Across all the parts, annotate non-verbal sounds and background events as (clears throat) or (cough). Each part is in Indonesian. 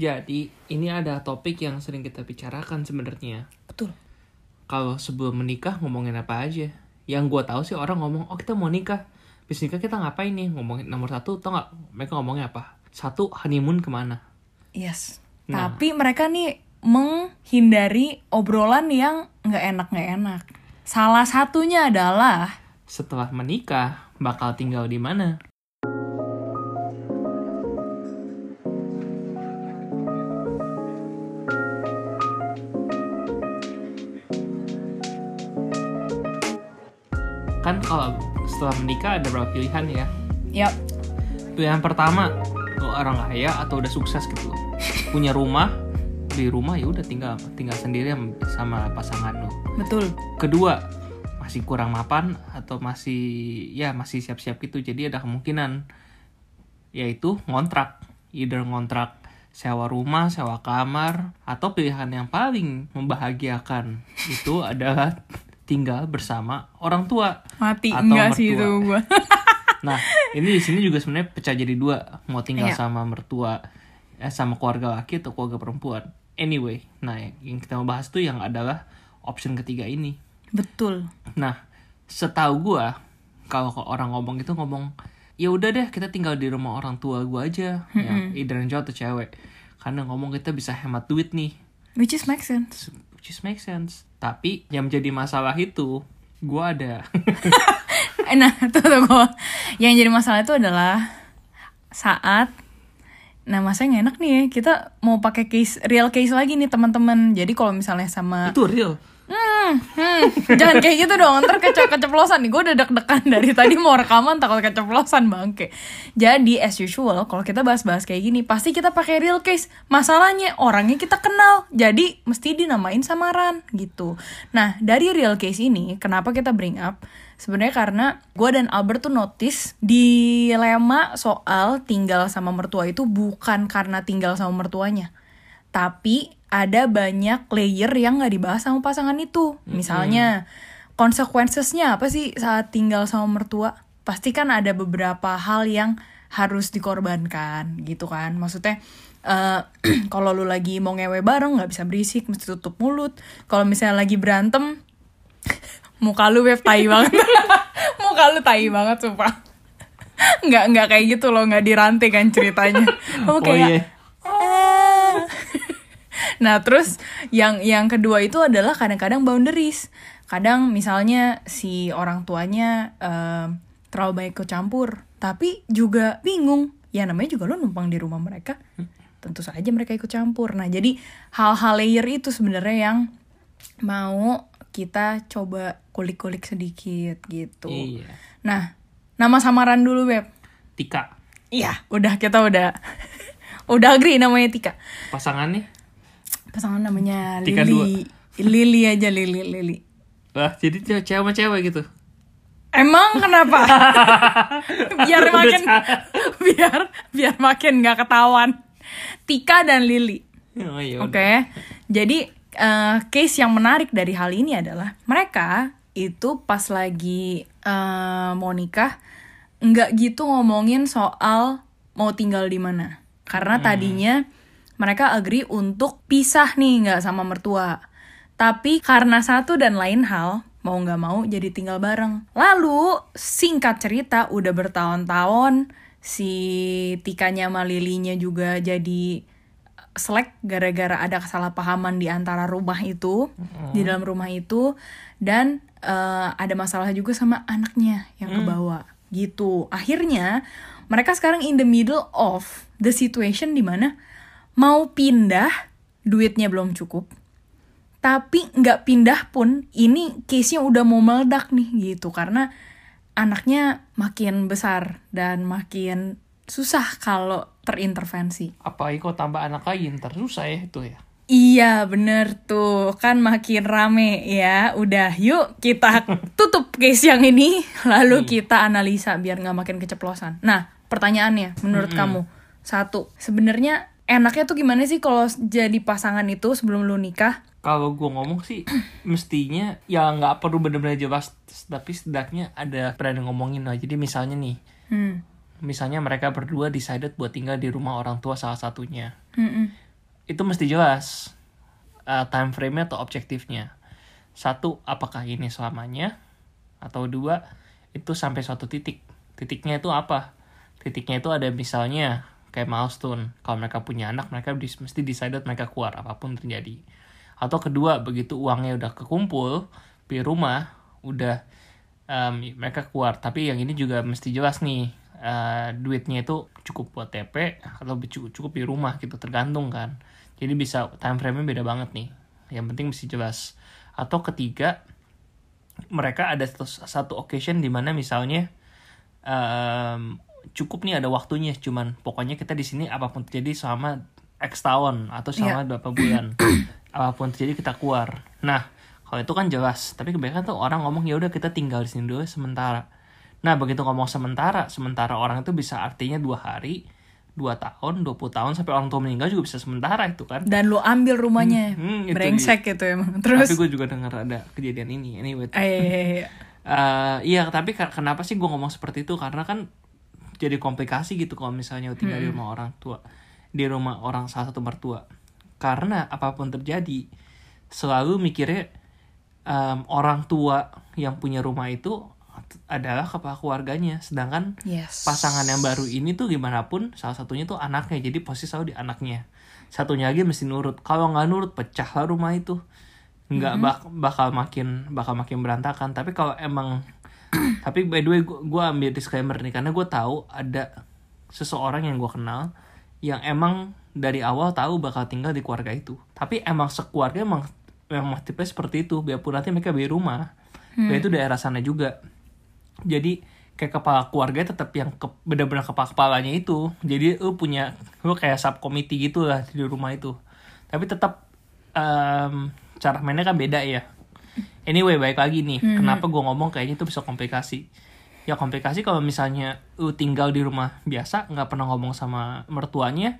Jadi ini ada topik yang sering kita bicarakan sebenarnya. Betul. Kalau sebelum menikah ngomongin apa aja? Yang gue tahu sih orang ngomong, oh kita mau nikah. Bis nikah kita ngapain nih? Ngomongin nomor satu, tau nggak mereka ngomongnya apa? Satu honeymoon ke mana? Yes. Nah. Tapi mereka nih menghindari obrolan yang nggak enak nggak enak. Salah satunya adalah Setelah menikah bakal tinggal di mana? Setelah menikah ada berapa pilihan ya? Yap. Pilihan pertama lo orang kaya atau udah sukses gitu loh. Punya rumah, di rumah ya udah tinggal tinggal sendiri sama pasangan lo. Betul. Kedua, masih kurang mapan atau masih ya masih siap-siap gitu. Jadi ada kemungkinan yaitu ngontrak, either ngontrak sewa rumah, sewa kamar, atau pilihan yang paling membahagiakan itu (laughs) adalah tinggal bersama orang tua. Mati Atau enggak sih mertua. itu gua. (laughs) Nah, ini di sini juga sebenarnya pecah jadi dua, mau tinggal Iya. sama mertua, eh, sama keluarga laki atau keluarga perempuan. Anyway, nah yang kita mau bahas tuh yang adalah option ketiga ini. Betul. Nah, setahu gua kalau orang ngomong itu ngomong ya udah deh kita tinggal di rumah orang tua gua aja, ya either yang cowok atau cewek. Karena ngomong kita bisa hemat duit nih, Which is make sense. Which is make sense. Tapi yang menjadi masalah itu gua ada (laughs) Nah, tuh, tuh gua. Yang jadi masalah itu adalah saat Nah, masa nggak enak nih ya. Kita mau pakai case real case lagi nih teman-teman. Jadi kalau misalnya sama itu real. Hmm, hmm, jangan kayak gitu dong, ntar kece keceplosan nih. Gue udah deg-degan dari tadi mau rekaman takut keceplosan bangke. Jadi as usual, kalau kita bahas-bahas kayak gini, pasti kita pakai real case. Masalahnya orangnya kita kenal, jadi mesti dinamain samaran gitu. Nah dari real case ini, kenapa kita bring up? Sebenarnya karena gue dan Albert tuh notice dilema soal tinggal sama mertua itu bukan karena tinggal sama mertuanya tapi ada banyak layer yang nggak dibahas sama pasangan itu. Misalnya, consequences-nya apa sih saat tinggal sama mertua? Pasti kan ada beberapa hal yang harus dikorbankan gitu kan. Maksudnya, eh (clears throat) kalau lu lagi mau ngewe bareng nggak bisa berisik, mesti tutup mulut. Kalau misalnya lagi berantem, (laughs) muka lu web tai banget. (laughs) muka lu tai banget sumpah. (laughs) Nggak, nggak kayak gitu loh, nggak dirantai kan ceritanya. Kamu Oh, kayak, iya. (laughs) Nah, terus yang yang kedua itu adalah kadang-kadang boundaries. Kadang misalnya si orang tuanya eh, terlalu banyak ikut campur, tapi juga bingung. Ya namanya juga lo numpang di rumah mereka. Tentu saja mereka ikut campur. Nah, jadi hal-hal layer itu sebenarnya yang mau kita coba kulik-kulik sedikit gitu. Iya. Nah, nama samaran dulu, Beb. Tika. Iya, udah kita udah (laughs) udah agree namanya Tika. Pasangan nih. Pasangan namanya Tika Lili. Lili aja Lili Lili. Wah, jadi cewek sama cewek gitu. Emang kenapa? (laughs) biar Udah makin biar biar makin nggak ketahuan. Tika dan Lili. Oh iya. Oke. Jadi eh, case yang menarik dari hal ini adalah mereka itu pas lagi eh, mau nikah nggak gitu ngomongin soal mau tinggal di mana. Karena tadinya mereka agree untuk pisah nih nggak sama mertua. Tapi karena satu dan lain hal mau nggak mau jadi tinggal bareng. Lalu singkat cerita udah bertahun-tahun si Tikanya sama Lilinya juga jadi selek gara-gara ada kesalahpahaman di antara rumah itu di dalam rumah itu dan eh, ada masalah juga sama anaknya yang kebawa gitu akhirnya mereka sekarang in the middle of the situation di mana mau pindah duitnya belum cukup. Tapi nggak pindah pun ini case-nya udah mau meledak nih gitu. Karena anaknya makin besar dan makin susah kalau terintervensi. Apalagi kalau tambah anak lagi ntar susah ya itu ya. Iya bener tuh. Kan makin rame ya. Udah yuk kita (laughs) tutup case yang ini lalu kita analisa biar nggak makin keceplosan. Nah pertanyaannya menurut kamu. Satu sebenarnya enaknya tuh gimana sih kalau jadi pasangan itu sebelum lu nikah? Kalau gue ngomong sih (clears throat) mestinya ya nggak perlu bener-bener jelas tapi setidaknya ada berani ngomongin lah. Jadi misalnya nih, Hmm. misalnya mereka berdua decided buat tinggal di rumah orang tua salah satunya. Mm-mm. itu mesti jelas uh, time frame-nya atau objektifnya. Satu, apakah ini selamanya? Atau dua, itu sampai suatu titik. Titiknya itu apa? Titiknya itu ada misalnya kayak milestone. Kalau mereka punya anak, mereka mesti decided mereka keluar apa pun terjadi. Atau kedua, begitu uangnya udah kekumpul, di rumah, udah um, mereka keluar. Tapi yang ini juga mesti jelas nih, uh, duitnya itu cukup buat TP atau cukup, cukup di rumah gitu, tergantung kan. Jadi bisa time frame-nya beda banget nih. Yang penting mesti jelas. Atau ketiga, mereka ada satu, satu occasion di mana misalnya um, cukup nih ada waktunya, cuman pokoknya kita di sini apa pun terjadi selama X tahun atau selama berapa bulan, (clears throat) apa pun terjadi kita keluar. Nah, kalau itu kan jelas. Tapi kebanyakan tuh orang ngomong ya udah kita tinggal di sini dulu sementara. Nah, begitu ngomong sementara, sementara orang itu bisa artinya dua hari, dua tahun, 20 tahun sampai orang tua meninggal juga bisa sementara itu kan. Dan lu ambil rumahnya. Hmm, itu Brengsek gitu emang. Terus Tapi gue juga dengar ada kejadian ini. Anyway, eh, iya, iya, iya. Eh, iya tapi kenapa sih gue ngomong seperti itu karena kan jadi komplikasi gitu kalau misalnya tinggal di rumah orang tua di rumah orang salah satu mertua. Karena apa pun terjadi selalu mikirnya em, orang tua yang punya rumah itu adalah kepala keluarganya. Sedangkan Yes. pasangan yang baru ini tuh gimana pun salah satunya tuh anaknya. Jadi posisi selalu di anaknya. Satunya lagi mesti nurut. Kalau nggak nurut pecah lah rumah itu. Nggak bak- bakal makin bakal makin berantakan. Tapi kalau emang (clears throat) tapi by the way gue ambil disclaimer nih karena gue tahu ada seseorang yang gue kenal yang emang dari awal tahu bakal tinggal di keluarga itu. Tapi emang sekeluarga emang memang tipe seperti itu. Biarpun nanti mereka beli rumah ya itu daerah sana juga. Jadi kayak kepala keluarga tetap yang ke, benar-benar kepala kepalanya itu. Jadi lu punya lu kayak subkomite gitu lah di rumah itu. Tapi tetap em, cara mainnya kan beda ya anyway baik lagi nih. Kenapa gue ngomong kayaknya itu bisa komplikasi? Ya komplikasi kalau misalnya lu tinggal di rumah biasa nggak pernah ngomong sama mertuanya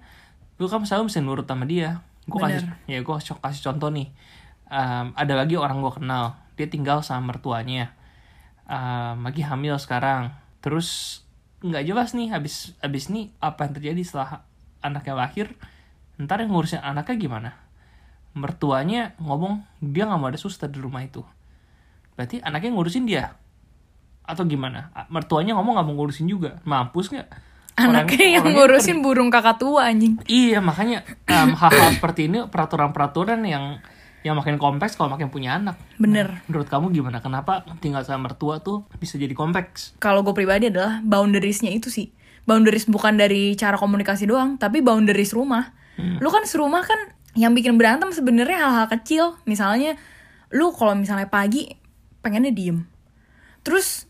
lu kan selalu bisa nurut sama dia. Gue kasih ya gue kasih contoh nih. Em, ada lagi orang gue kenal dia tinggal sama mertuanya. Um, lagi hamil sekarang. Terus nggak jelas nih habis habis nih apa yang terjadi setelah anaknya lahir ntar yang ngurusin anaknya gimana mertuanya ngomong dia nggak mau ada suster di rumah itu berarti anaknya ngurusin dia atau gimana mertuanya ngomong nggak mau ngurusin juga mampus nggak Orang- Anaknya yang orangnya ngurusin burung kakak tua anjing. Iya makanya em, (coughs) hal-hal seperti ini peraturan-peraturan yang yang makin kompleks kalau makin punya anak. Bener. Menurut kamu gimana? Kenapa tinggal sama mertua tuh bisa jadi kompleks? Kalau gue pribadi adalah boundariesnya itu sih. Boundaries bukan dari cara komunikasi doang, tapi boundaries rumah. Lu kan serumah kan yang bikin berantem sebenarnya hal-hal kecil. Misalnya lu kalau misalnya pagi pengennya diem. Terus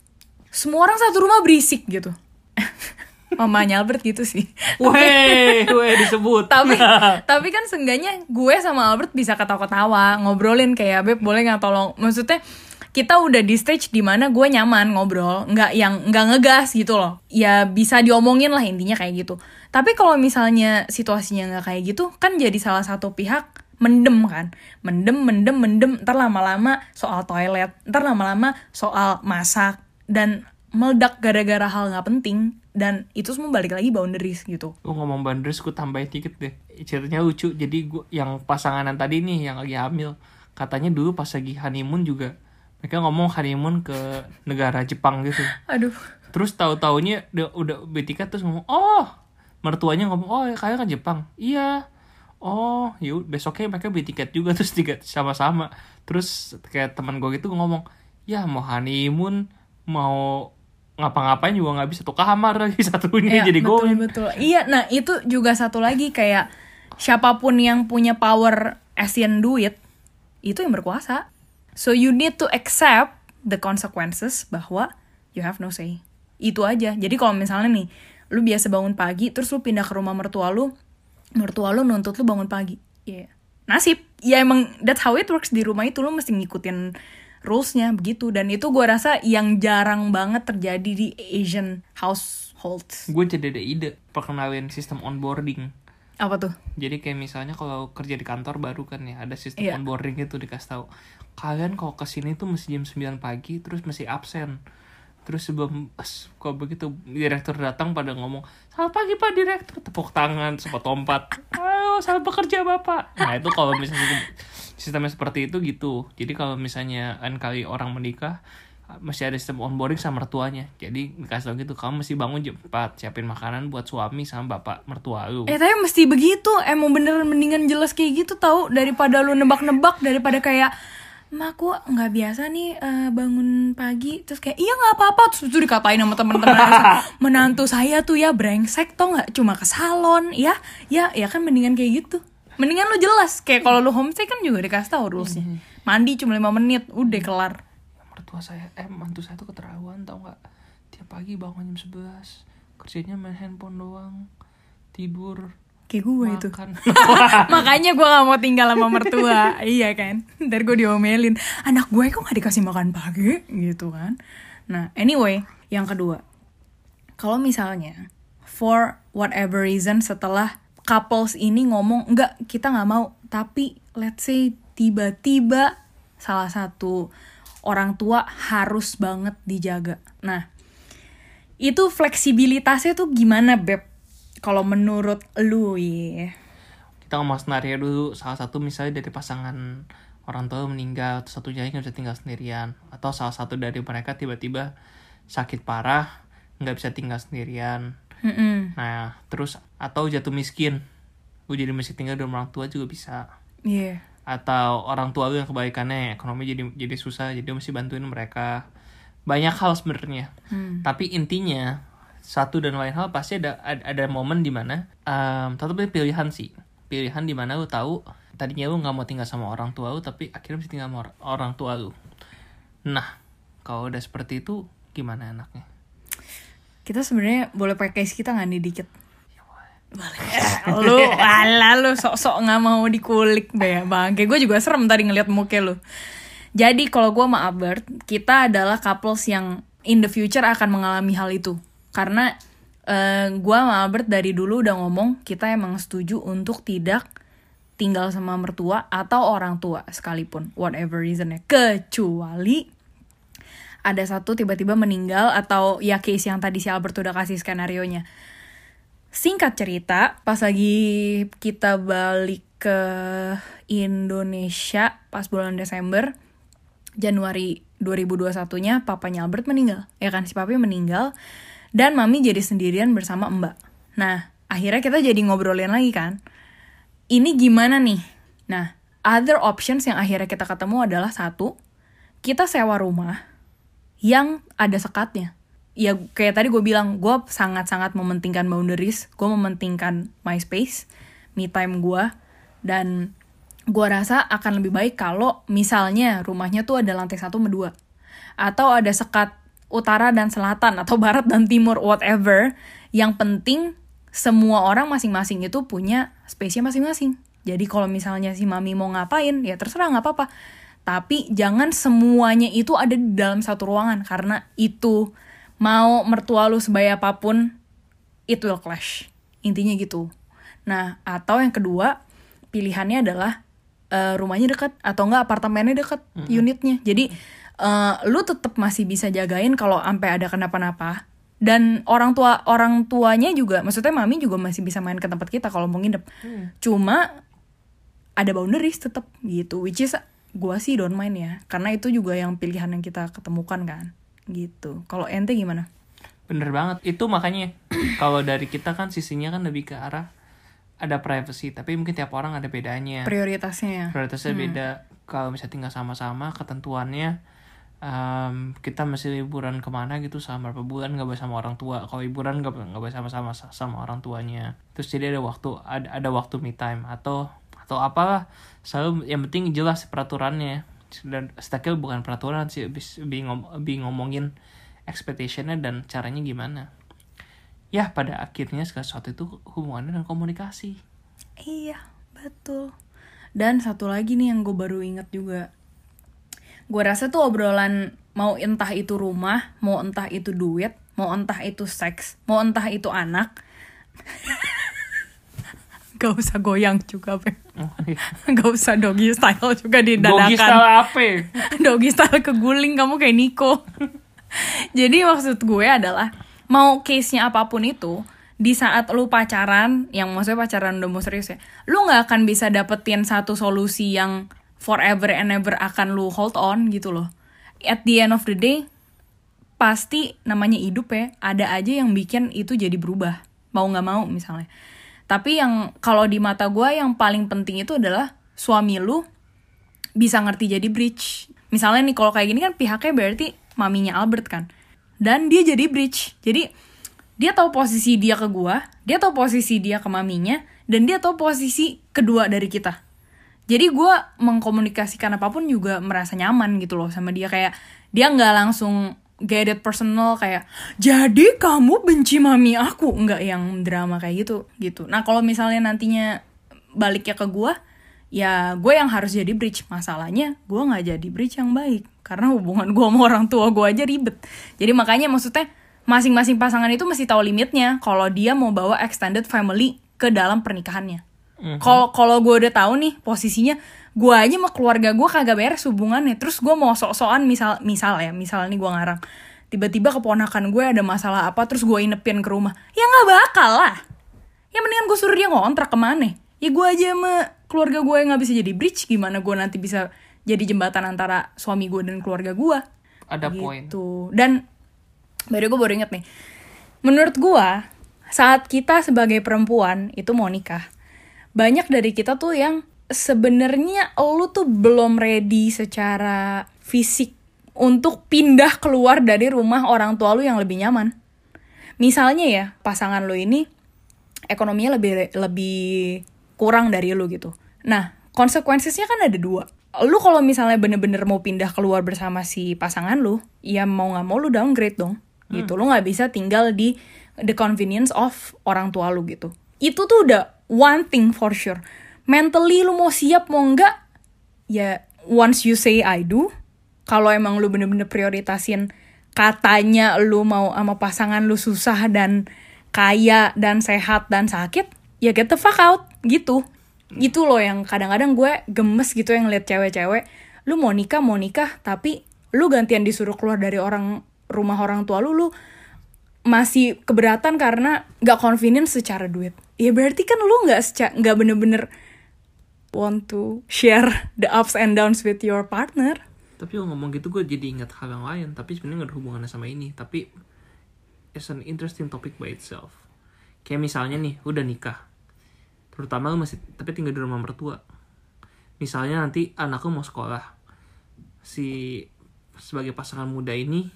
semua orang satu rumah berisik gitu. (laughs) Mamanya Albert gitu sih. (laughs) Weh, weh disebut. tapi (laughs) tapi kan seenggaknya gue sama Albert bisa ketawa-ketawa ngobrolin kayak beb boleh nggak tolong maksudnya kita udah di stage di mana gue nyaman ngobrol nggak yang nggak ngegas gitu loh ya bisa diomongin lah intinya kayak gitu tapi kalau misalnya situasinya nggak kayak gitu kan jadi salah satu pihak mendem kan mendem mendem mendem ntar lama-lama soal toilet ntar lama-lama soal masak dan meledak gara-gara hal nggak penting dan itu semua balik lagi boundaries gitu Lu ngomong boundaries gue tambahin dikit deh. Ceritanya lucu. Jadi gua yang pasanganan tadi nih yang lagi hamil katanya dulu pas lagi honeymoon juga mereka ngomong honeymoon ke negara Jepang gitu. aduh Terus tahu-taunya udah udah beli tiket terus ngomong, "Oh." Mertuanya ngomong, "Oh, kalian kan Jepang." Iya. Oh, yuk besoknya mereka beli tiket juga (laughs) terus tiket sama-sama. Terus kayak teman gue gitu ngomong, "Ya, mau honeymoon, mau ngapa-ngapain juga nggak bisa tuh kamar lagi (laughs) satunya Iya, jadi betul, goin." betul. Iya, nah itu juga satu lagi kayak siapa pun yang punya power Asian duit itu yang berkuasa. So you need to accept the consequences bahwa you have no say. Itu aja. Jadi kalau misalnya nih, lu biasa bangun pagi terus lu pindah ke rumah mertua lu, mertua lu nuntut lu bangun pagi. Ya, nasib. Ya emang that's how it works di rumah itu lu mesti ngikutin rulesnya begitu dan itu gua rasa yang jarang banget terjadi di Asian households. Gue jadi ada ide perkenalin sistem onboarding. Apa tuh? Jadi kayak misalnya kalau kerja di kantor baru kan ya ada sistem Iya. onboarding itu dikasih tahu. Kalian kalau ke sini tuh mesti jam 9 pagi terus mesti absen. Terus sebelum kok begitu direktur datang pada ngomong selamat pagi pak direktur. Tepuk tangan sempat tompat ayo selamat bekerja bapak. Nah itu kalau misalnya sistemnya seperti itu gitu. Jadi kalau misalnya kan kali orang menikah masih ada sistem onboarding sama mertuanya. Jadi dikasih tau gitu kamu mesti bangun jam 4 siapin makanan buat suami sama bapak mertua lu. Eh tapi mesti begitu. Emang beneran mendingan jelas kayak gitu tahu Daripada lu nebak-nebak Daripada kayak Ma aku nggak biasa nih eh, bangun pagi. Terus kayak iya nggak apa-apa. Terus itu dikatain sama temen-temen (laughs) Menantu saya tuh ya brengsek tau nggak? Cuma ke salon. Ya ya ya kan mendingan kayak gitu. Mendingan lu jelas Kayak kalau lu homestay kan juga dikasih tau rulesnya. Mandi cuma 5 menit Udah kelar. Mertua saya eh mantu saya tuh keterlaluan tau nggak? Tiap pagi bangun jam 11 kerjanya main handphone doang tidur Kayak gue itu. Makan. (laughs) Makanya gue gak mau tinggal sama mertua. Iya kan? Ntar gue diomelin. Anak gue kok gak dikasih makan pagi? Gitu kan? Nah anyway Yang kedua. Kalau misalnya For whatever reason Setelah couples ini ngomong Enggak kita gak mau. Tapi let's say Tiba-tiba Salah satu Orang tua harus banget dijaga. Nah Itu fleksibilitasnya tuh gimana Beb? Kalau menurut lu ya kita ngomong skenario dulu. Salah satu misalnya dari pasangan orang tua meninggal atau satu nggak bisa tinggal sendirian. Atau salah satu dari mereka tiba-tiba sakit parah nggak bisa tinggal sendirian. Mm-mm. nah terus atau jatuh miskin. Gue jadi masih tinggal di rumah orang tua juga bisa. Iya. atau orang tua lu yang kebaikannya ekonomi jadi jadi susah jadi lu mesti bantuin mereka. Banyak hal sebenarnya. Hmm. tapi intinya satu dan lain hal pasti ada ada, ada momen di mana um, pilihan sih pilihan di mana lu tahu tadinya lu nggak mau tinggal sama orang tua lu tapi akhirnya mesti tinggal sama or- orang tua lu nah kalau udah seperti itu gimana enaknya Kita sebenarnya boleh pakai case kita nggak nih dikit? Boleh. (laughs) lu, ala lu sok-sok nggak mau dikulik be bangke. Gue juga serem tadi ngeliat muka lu. Jadi kalau gue sama Albert, kita adalah couples yang in the future akan mengalami hal itu. Karena eh gue sama Albert dari dulu udah ngomong kita emang setuju untuk tidak tinggal sama mertua atau orang tua sekalipun, whatever reasonnya. Kecuali ada satu tiba-tiba meninggal atau ya case yang tadi si Albert udah kasih skenario nya. Singkat cerita, pas lagi kita balik ke Indonesia pas bulan Desember, Januari 2021-nya papanya Albert meninggal. Ya kan si papi meninggal dan mami jadi sendirian bersama Mbak. Nah, akhirnya kita jadi ngobrolin lagi kan. Ini gimana nih? Nah, other options yang akhirnya kita ketemu adalah satu, kita sewa rumah yang ada sekatnya. Ya kayak tadi gue bilang, gue sangat-sangat mementingkan boundaries, gue mementingkan my space, me time gue, dan gue rasa akan lebih baik kalau misalnya rumahnya tuh ada lantai satu sama dua. Atau ada sekat utara dan selatan, atau barat dan timur, whatever. Yang penting semua orang masing-masing itu punya space-nya masing-masing. Jadi kalau misalnya si mami mau ngapain, ya terserah nggak apa-apa. Tapi jangan semuanya itu ada di dalam satu ruangan karena itu mau mertua lu sebaik apa pun it will clash. Intinya gitu. Nah, atau yang kedua, pilihannya adalah eh, rumahnya dekat atau enggak apartemennya dekat unitnya. Jadi eh, lu tetap masih bisa jagain kalau sampai ada kenapa-napa. Dan orang tua orang tuanya juga, maksudnya mami juga masih bisa main ke tempat kita kalau mau nginep. Cuma ada boundaries tetap gitu which is gua sih don't mind ya. Karena itu juga yang pilihan yang kita ketemukan kan gitu. Kalau ente gimana? Bener banget. Itu makanya (clears throat) kalau dari kita kan sisinya kan lebih ke arah ada privacy tapi mungkin tiap orang ada bedanya. Prioritasnya ya. Prioritasnya beda. Kalau misalnya tinggal sama-sama ketentuannya em, kita masih liburan ke mana gitu sama berapa bulan nggak sama orang tua. Kalau liburan nggak nggak boleh sama-sama sama orang tuanya. Terus jadi ada waktu ada, ada waktu me time atau atau apalah selalu yang penting jelas peraturannya. Dan stakil bukan peraturan sih ngom- lebih ngomongin expectationnya dan caranya gimana. Ya pada akhirnya segala sesuatu itu hubungannya dengan komunikasi. Iya betul. Dan satu lagi nih yang gue baru inget juga gue rasa tuh obrolan mau entah itu rumah mau entah itu duit mau entah itu seks mau entah itu anak (laughs) Gak usah goyang juga, Beb. Oh, iya. (laughs) Gak usah doggy style juga di Doggy style apa? (laughs) doggy style keguling kamu kayak Niko Jadi maksud gue adalah mau case-nya apa pun itu di saat lu pacaran, yang maksudnya pacaran udah mau serius ya, lu nggak akan bisa dapetin satu solusi yang forever and ever akan lu hold on gitu loh. At the end of the day, pasti namanya hidup ya, ada aja yang bikin itu jadi berubah, mau nggak mau misalnya. Tapi yang kalau di mata gue yang paling penting itu adalah suami lu bisa ngerti jadi bridge. Misalnya nih kalau kayak gini kan pihaknya berarti maminya Albert kan. Dan dia jadi bridge. Jadi dia tahu posisi dia ke gua, dia tahu posisi dia ke maminya, dan dia tahu posisi kedua dari kita. Jadi gua mengkomunikasikan apa pun juga merasa nyaman gitu loh sama dia. Kayak dia nggak langsung get it personal kayak jadi kamu benci mami aku? Nggak yang drama kayak gitu gitu. Nah kalau misalnya nantinya baliknya ke gua, ya gue yang harus jadi bridge. Masalahnya gue nggak jadi bridge yang baik. Karena hubungan gue sama orang tua gue aja ribet. Jadi makanya maksudnya masing-masing pasangan itu mesti tahu limitnya kalau dia mau bawa extended family ke dalam pernikahannya kalau kalau gue udah tahu nih posisinya gue aja sama keluarga gue kagak beres hubungannya. Terus gue mau sok-sokan misal misal ya misal nih gue ngarang. Tiba-tiba keponakan gue ada masalah apa terus gue inepin ke rumah. Ya nggak bakal lah. Ya mendingan gue suruh dia ngontrak ke mana? Ya gue aja sama keluarga gue nggak bisa jadi bridge. Gimana gue nanti bisa jadi jembatan antara suami gue dan keluarga gue Ada poin. gitu dan baru gue baru inget nih. Menurut gue saat kita sebagai perempuan itu mau nikah banyak dari kita tuh yang sebenarnya lu tuh belum ready secara fisik untuk pindah keluar dari rumah orang tua lu yang lebih nyaman misalnya ya pasangan lu ini ekonominya lebih lebih kurang dari lu gitu. Nah, konsekuensinya kan ada dua. Lu kalau misalnya bener-bener mau pindah keluar bersama si pasangan lu, ya mau nggak mau lu downgrade dong. Gitu, lu nggak bisa tinggal di the convenience of orang tua lu gitu. Itu tuh udah one thing for sure. Mentally lu mau siap mau nggak, ya once you say I do, kalau emang lu bener-bener prioritasin katanya lu mau sama pasangan lu susah dan kaya dan sehat dan sakit, ya get the fuck out gitu. Gitu loh yang kadang-kadang gue gemes gitu yang liat cewek-cewek, lu mau nikah mau nikah tapi lu gantian disuruh keluar dari orang rumah orang tua lu, lu masih keberatan karena gak convenient secara duit. Ya berarti kan lu nggak nggak bener-bener want to share the ups and downs with your partner. Tapi kalau ngomong gitu gue jadi ingat hal yang lain, tapi sebenarnya nggak ada hubungannya sama ini. Tapi it's an interesting topic by itself. Kayak misalnya nih, udah nikah. Terutama lu masih tapi tinggal di rumah mertua. Misalnya nanti anakku mau sekolah. Si sebagai pasangan muda ini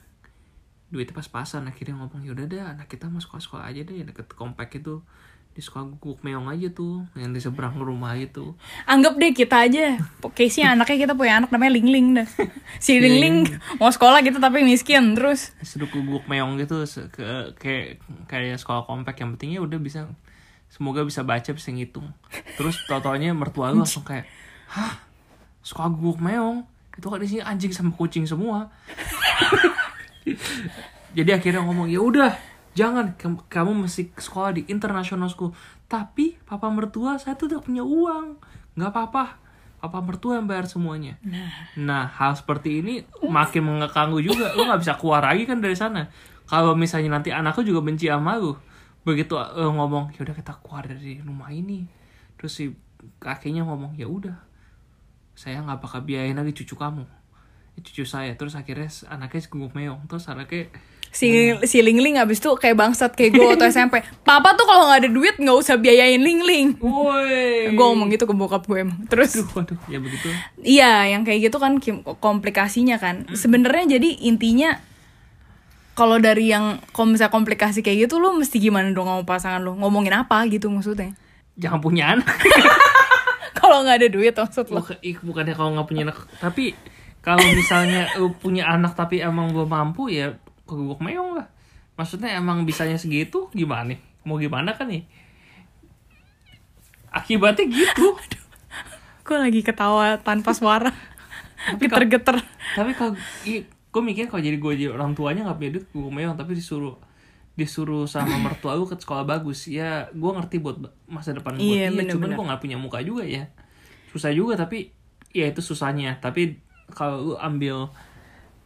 duitnya pas-pasan akhirnya ngomong ya udah deh anak kita mau sekolah-sekolah aja deh deket komplek itu di sekolah guguk meong aja tuh yang di seberang rumah itu Anggap deh kita aja case-nya anaknya kita punya anak namanya Ling Ling dah. (laughs) Si Ling Ling mau sekolah gitu tapi miskin terus. seduk guguk meong gitu ke kayak kayak sekolah komplek yang pentingnya udah bisa semoga bisa baca bisa ngitung. Terus tau-taunya mertua lu langsung kayak hah? Sekolah guguk meong? Itu kan di sini anjing sama kucing semua. (laughs) Jadi akhirnya ngomong ya udah jangan kamu mesti sekolah di international school. Tapi papa mertua saya tuh udah punya uang. Nggak apa-apa. Papa mertua yang bayar semuanya. Nah. Hal seperti ini makin mengekang lu juga. Lu nggak bisa keluar lagi kan dari sana. Kalau misalnya nanti anakku juga benci sama lu. Begitu eh, ngomong ya udah kita keluar dari rumah ini. Terus si kakeknya ngomong ya udah saya nggak bakal biayain lagi cucu kamu. Ini cucu saya. Terus akhirnya anaknya guguk meong. Terus anaknya Si si Ling Ling abis itu kayak bangsat kayak gue waktu SMP. Papa tuh kalau nggak ada duit nggak usah biayain Ling Ling. woi Gue ngomong gitu ke bokap gue emang. Terus Aduh, waduh, ya begitu. Iya, yang kayak gitu kan komplikasinya kan. Sebenarnya jadi intinya kalau dari yang kalau misalnya komplikasi kayak gitu lu mesti gimana dong sama pasangan lu? Ngomongin apa gitu maksudnya? Jangan punya anak. (laughs) kalau nggak ada duit maksud lo. Bukan, bukannya kalau nggak punya anak, tapi kalau misalnya lu punya anak tapi emang belum mampu ya keguguk meong lah. Maksudnya emang bisanya segitu gimana nih? Mau gimana kan nih? Akibatnya gitu. (laughs) Gue lagi ketawa tanpa suara. Geter-geter. tapi kalau gue mikir kalau jadi gue jadi orang tuanya nggak punya duit gue meong tapi disuruh disuruh sama mertua lu ke sekolah bagus ya gue ngerti buat masa depan gue Iya, iya, cuman gue nggak punya muka juga ya susah juga tapi ya itu susahnya tapi kalau lu ambil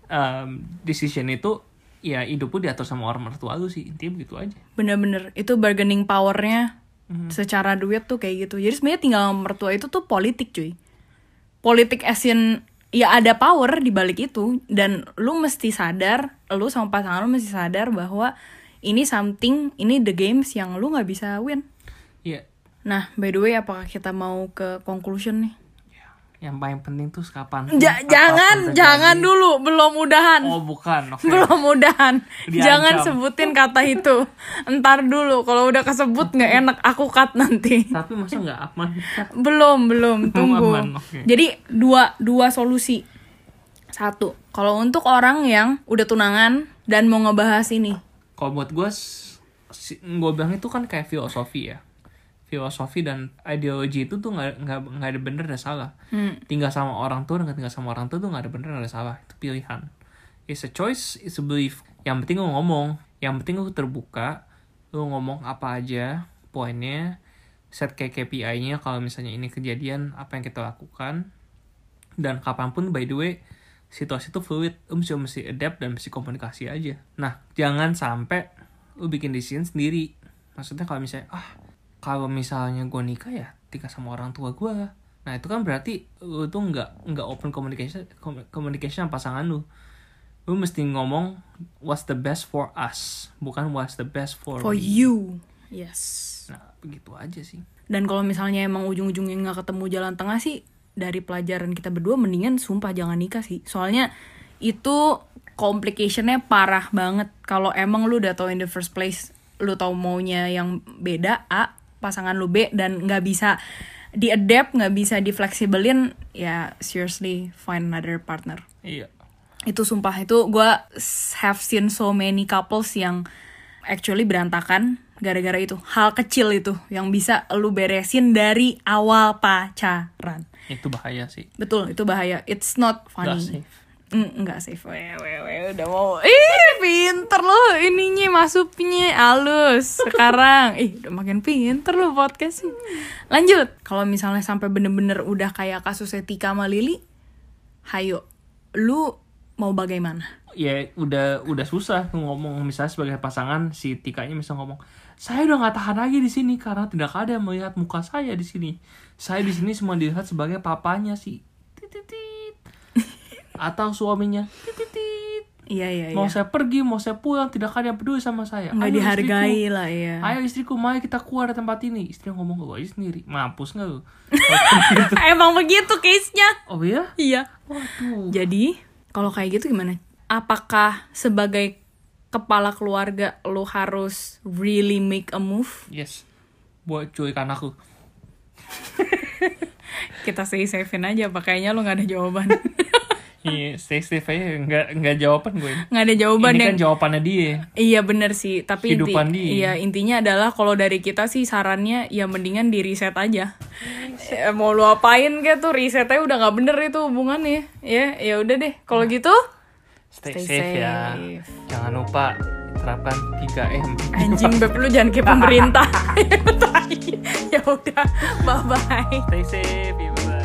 um, decision itu ya hidup lu diatur sama orang mertua lu sih intinya begitu aja Bener-bener itu bargaining powernya Mhm. secara duit tuh kayak gitu. Jadi sebenarnya tinggal mertua itu tuh politik cuy. Politik as in ya ada power di balik itu dan lu mesti sadar, lu sama pasangan lu mesti sadar bahwa ini something, ini the games yang lu nggak bisa win. Iya Nah, by the way, apakah kita mau ke conclusion nih? Yang paling penting tuh kapan Ja- jangan, jangan dulu, belum udahan. oh bukan oke Belum udahan. Diancam. Jangan sebutin kata itu. Entar dulu, kalau udah kesebut nggak enak aku cut nanti. tapi masa nggak aman Belum, belum, tunggu. aman, oke. Jadi dua dua solusi. Satu, kalau untuk orang yang udah tunangan dan mau ngebahas ini. kalau buat gue gue bilang itu kan kayak filosofi ya filosofi dan ideologi itu tuh nggak nggak nggak ada bener dan salah. Hmm. tinggal sama orang tua dan tinggal sama orang tua tuh nggak ada bener nggak ada salah. Itu pilihan. It's a choice it's a belief. Yang penting lu ngomong. Yang penting lu terbuka. Lu ngomong apa aja poinnya. Set kayak KPI-nya kalau misalnya ini kejadian apa yang kita lakukan. Dan kapan pun by the way situasi itu fluid. Lu mesti mesti adapt dan mesti komunikasi aja. Nah jangan sampai lu bikin decision sendiri. Maksudnya kalau misalnya ah kalau misalnya gue nikah ya tinggal sama orang tua gue nah itu kan berarti lu tuh nggak nggak open communication com- communication sama pasangan lu lu mesti ngomong what's the best for us bukan what's the best for, For me. you. Yes. nah begitu aja sih Dan kalau misalnya emang ujung-ujungnya nggak ketemu jalan tengah sih, dari pelajaran kita berdua mendingan sumpah jangan nikah sih. Soalnya itu complicationnya parah banget. Kalau emang lu udah tahu in the first place, lu tahu maunya yang beda A, pasangan lu B dan nggak bisa diadapt, nggak bisa difleksibelin, ya seriously find another partner. Iya. Itu sumpah itu gue have seen so many couples yang actually berantakan gara-gara itu. Hal kecil itu yang bisa lu beresin dari awal pacaran. Itu bahaya sih. Betul itu bahaya. It's not funny. Mm, nggak safe weh, weh, weh, udah mau. Ih pinter lo ininya masuknya halus. Sekarang. Ih udah makin pinter lo podcast sih. Lanjut. Kalau misalnya sampai bener-bener udah kayak kasus Tika sama Lili hayo. Lu mau bagaimana? Ya udah udah susah ngomong misalnya sebagai pasangan si Tikanya misal ngomong saya udah nggak tahan lagi di sini karena tidak ada yang melihat muka saya di sini. Saya di sini cuma dilihat sebagai papanya si tititit atau suaminya tititit iya iya mau iya saya pergi mau saya pulang tidak ada yang peduli sama saya. Nggak Ayo, dihargai istriku. lah ya ayo istriku mari kita keluar dari tempat ini. Istri ngomong gue aja sendiri mampus nggak lu? (laughs) Emang begitu case nya oh iya? Iya. Waduh. Jadi kalau kayak gitu gimana? Apakah sebagai kepala keluarga lo harus really make a move? Yes. Buat culik anakku (laughs) kita safe aja pakainya lo nggak ada jawaban (laughs) Iya, stay safe aja nggak nggak jawaban gue. nggak ada jawaban Ini yang kan jawabannya dia. iya bener sih tapi inti, Kehidupan dia. iya intinya adalah kalau dari kita sih sarannya ya mendingan di reset aja Eh, mau lu apain kayak tuh resetnya udah nggak bener itu hubungannya ya ya udah deh kalau gitu Stay, Stay safe, ya. safe. Jangan lupa terapkan 3M. anjing beb lu jangan kayak (laughs) pemerintah (laughs) ya udah bye bye Stay safe. ya.